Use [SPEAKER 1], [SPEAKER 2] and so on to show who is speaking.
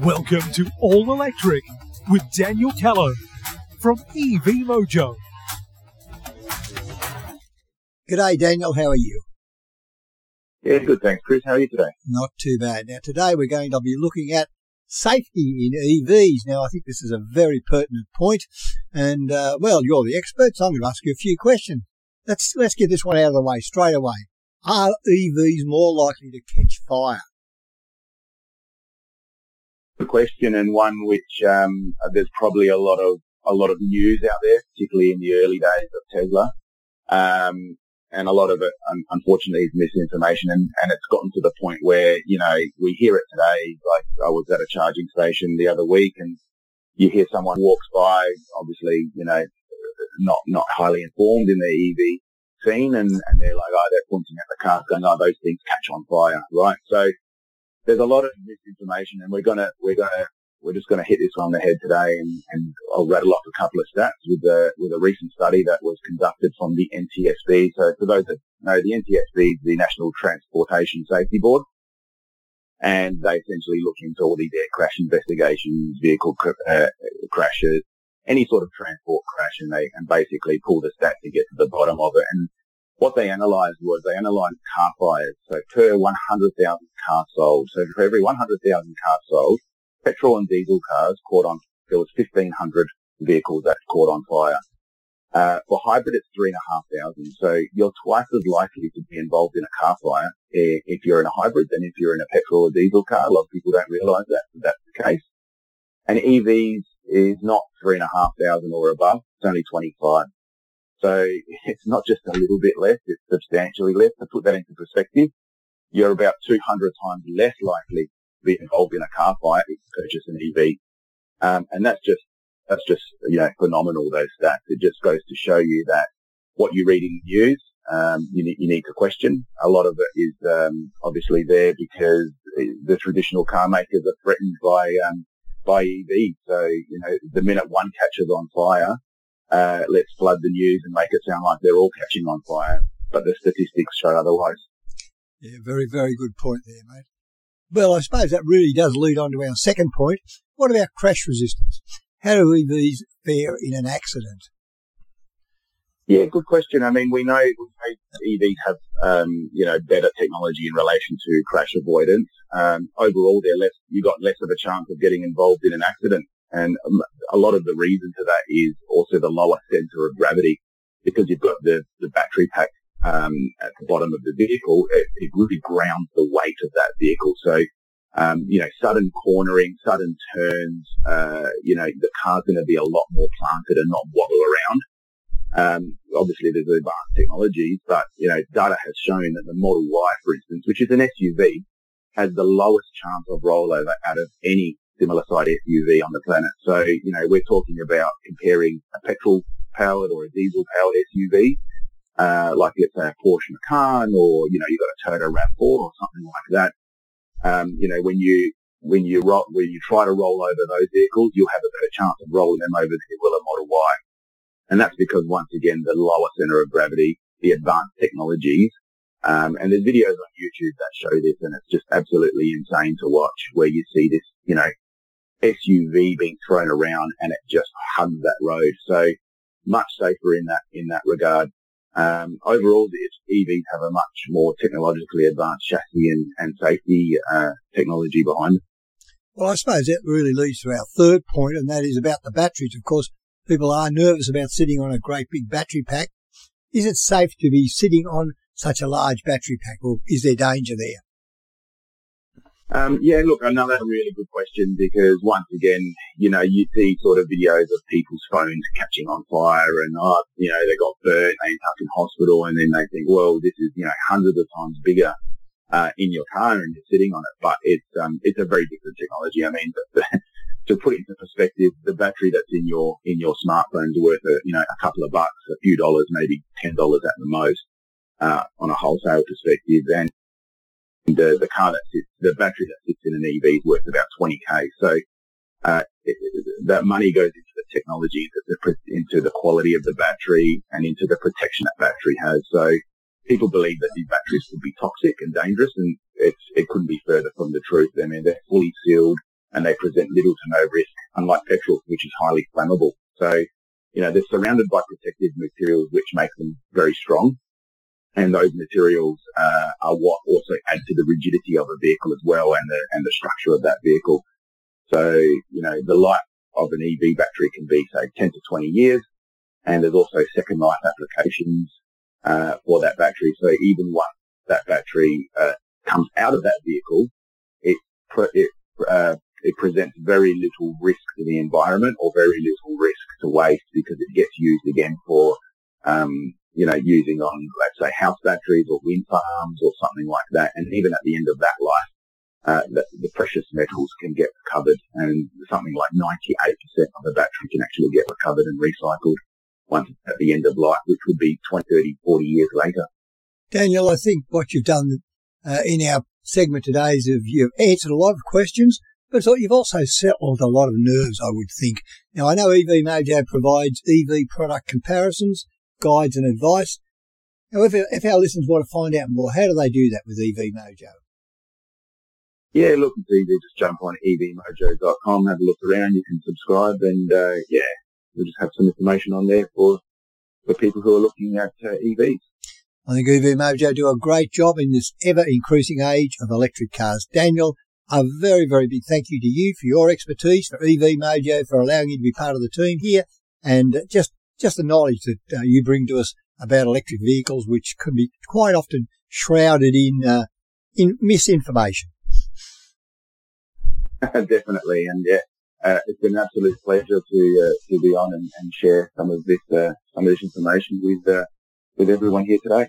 [SPEAKER 1] Welcome to All Electric with Daniel Callow from EV Mojo.
[SPEAKER 2] G'day, Daniel. How are you?
[SPEAKER 3] Yeah, good. Thanks, Chris. How are you today?
[SPEAKER 2] Not too bad. Now, today we're going to be looking at safety in EVs. Now, I think this is a very pertinent point, and uh, well, you're the expert, so I'm going to ask you a few questions. Let's let's get this one out of the way straight away. Are EVs more likely to catch fire?
[SPEAKER 3] Good question, and one which um, there's probably a lot of a lot of news out there, particularly in the early days of Tesla. Um, and a lot of it, unfortunately, is misinformation. And, and it's gotten to the point where, you know, we hear it today. Like I was at a charging station the other week and you hear someone walks by, obviously, you know, not, not highly informed in the EV scene and, and they're like, oh, they're pointing at the cars going, oh, those things catch on fire, right? So there's a lot of misinformation and we're to, we're to we're just going to hit this on the head today, and, and I'll rattle off a couple of stats with a with a recent study that was conducted from the NTSB. So for those that know, the NTSB is the National Transportation Safety Board, and they essentially look into all these air crash investigations, vehicle uh, crashes, any sort of transport crash, and they and basically pull the stats to get to the bottom of it. And what they analysed was they analysed car fires. So per 100,000 cars sold, so for every 100,000 cars sold, petrol and diesel cars caught on, there was 1,500 vehicles that caught on fire. Uh, for hybrid, it's three and a half thousand. So you're twice as likely to be involved in a car fire if you're in a hybrid than if you're in a petrol or diesel car. A lot of people don't realise that, that's the case. And EVs is not three and a half thousand or above. It's only 25. So it's not just a little bit less, it's substantially less. To put that into perspective, you're about 200 times less likely to be involved in a car fire if you purchase an EV. Um, and that's just, that's just, you know, phenomenal, those stats. It just goes to show you that what you read in the news, um, you, need, you need to question. A lot of it is, um, obviously there because the traditional car makers are threatened by, um, by EV. So, you know, the minute one catches on fire, uh, let's flood the news and make it sound like they're all catching on fire. But the statistics show otherwise.
[SPEAKER 2] Yeah, very, very good point there, mate. Well, I suppose that really does lead on to our second point. What about crash resistance? How do EVs fare in an accident?
[SPEAKER 3] Yeah, good question. I mean, we know, EVs have, um, you know, better technology in relation to crash avoidance. Um, overall, they're less, you got less of a chance of getting involved in an accident. And a lot of the reason for that is also the lower center of gravity because you've got the, the battery pack um, at the bottom of the vehicle, it, it, really grounds the weight of that vehicle. So, um, you know, sudden cornering, sudden turns, uh, you know, the car's going to be a lot more planted and not wobble around. Um, obviously there's advanced technologies, but, you know, data has shown that the Model Y, for instance, which is an SUV, has the lowest chance of rollover out of any similar side SUV on the planet. So, you know, we're talking about comparing a petrol powered or a diesel powered SUV uh, like let's say a Porsche Macan or, you know, you've got a Toyota RAV4 or something like that. Um, you know, when you, when you roll, when you try to roll over those vehicles, you'll have a better chance of rolling them over than you will a Model Y. And that's because once again, the lower center of gravity, the advanced technologies, um, and there's videos on YouTube that show this and it's just absolutely insane to watch where you see this, you know, SUV being thrown around and it just hugs that road. So much safer in that, in that regard. Um, overall, the EVs have a much more technologically advanced chassis and, and safety uh, technology behind them.
[SPEAKER 2] Well, I suppose that really leads to our third point, and that is about the batteries. Of course, people are nervous about sitting on a great big battery pack. Is it safe to be sitting on such a large battery pack, or is there danger there?
[SPEAKER 3] Um, yeah, look, another really good question because once again, you know, you see sort of videos of people's phones catching on fire and, oh, you know, they got burnt, they end up in hospital and then they think, well, this is, you know, hundreds of times bigger, uh, in your car and you're sitting on it. But it's, um, it's a very different technology. I mean, to put it into perspective, the battery that's in your, in your smartphone is worth, a, you know, a couple of bucks, a few dollars, maybe $10 at the most, uh, on a wholesale perspective. And the, the car that sits, the battery that sits in an EV is worth about 20k. So, uh, that money goes into the technology, into the quality of the battery and into the protection that battery has. So people believe that these batteries could be toxic and dangerous and it couldn't be further from the truth. I mean, they're fully sealed. and they present little to no risk, unlike petrol, which is highly flammable. So, you know, they're surrounded by protective materials which make them very strong. And those materials uh, are what also add to the rigidity of a vehicle as well and the, and the structure of that vehicle. So, you know, the life of an EV battery can be, say, 10 to 20 years. And there's also second life applications uh, for that battery. So even once that battery uh, comes out of that vehicle, it, it uh, it presents very little risk to the environment or very little risk to waste because it gets used again for, um, you know, using on, let's say, house batteries or wind farms or something like that. And even at the end of that life, uh, the, the, precious metals can get recovered and something like 98% of the battery can actually get recovered and recycled once at the end of life, which would be 20, 30, 40 years later.
[SPEAKER 2] Daniel, I think what you've done uh, in our segment today is you've answered a lot of questions but you've also settled a lot of nerves, I would think. Now, I know EV Mojo provides EV product comparisons, guides and advice. Now, if, if our listeners want to find out more, how do they do that with EV Mojo?
[SPEAKER 3] Yeah, look, it's easy. Just jump on evmojo.com, have a look around. You can subscribe and, uh, yeah, we'll just have some information on there for, for people who are looking at uh, EVs.
[SPEAKER 2] I think EV Mojo do a great job in this ever increasing age of electric cars. Daniel, a very, very big thank you to you for your expertise, for EV Mojo, for allowing you to be part of the team here, and just just the knowledge that uh, you bring to us about electric vehicles, which can be quite often shrouded in uh, in misinformation.
[SPEAKER 3] Definitely, and yeah, uh, it's been an absolute pleasure to uh, to be on and, and, share some of this uh, some of this information with uh, with everyone here today.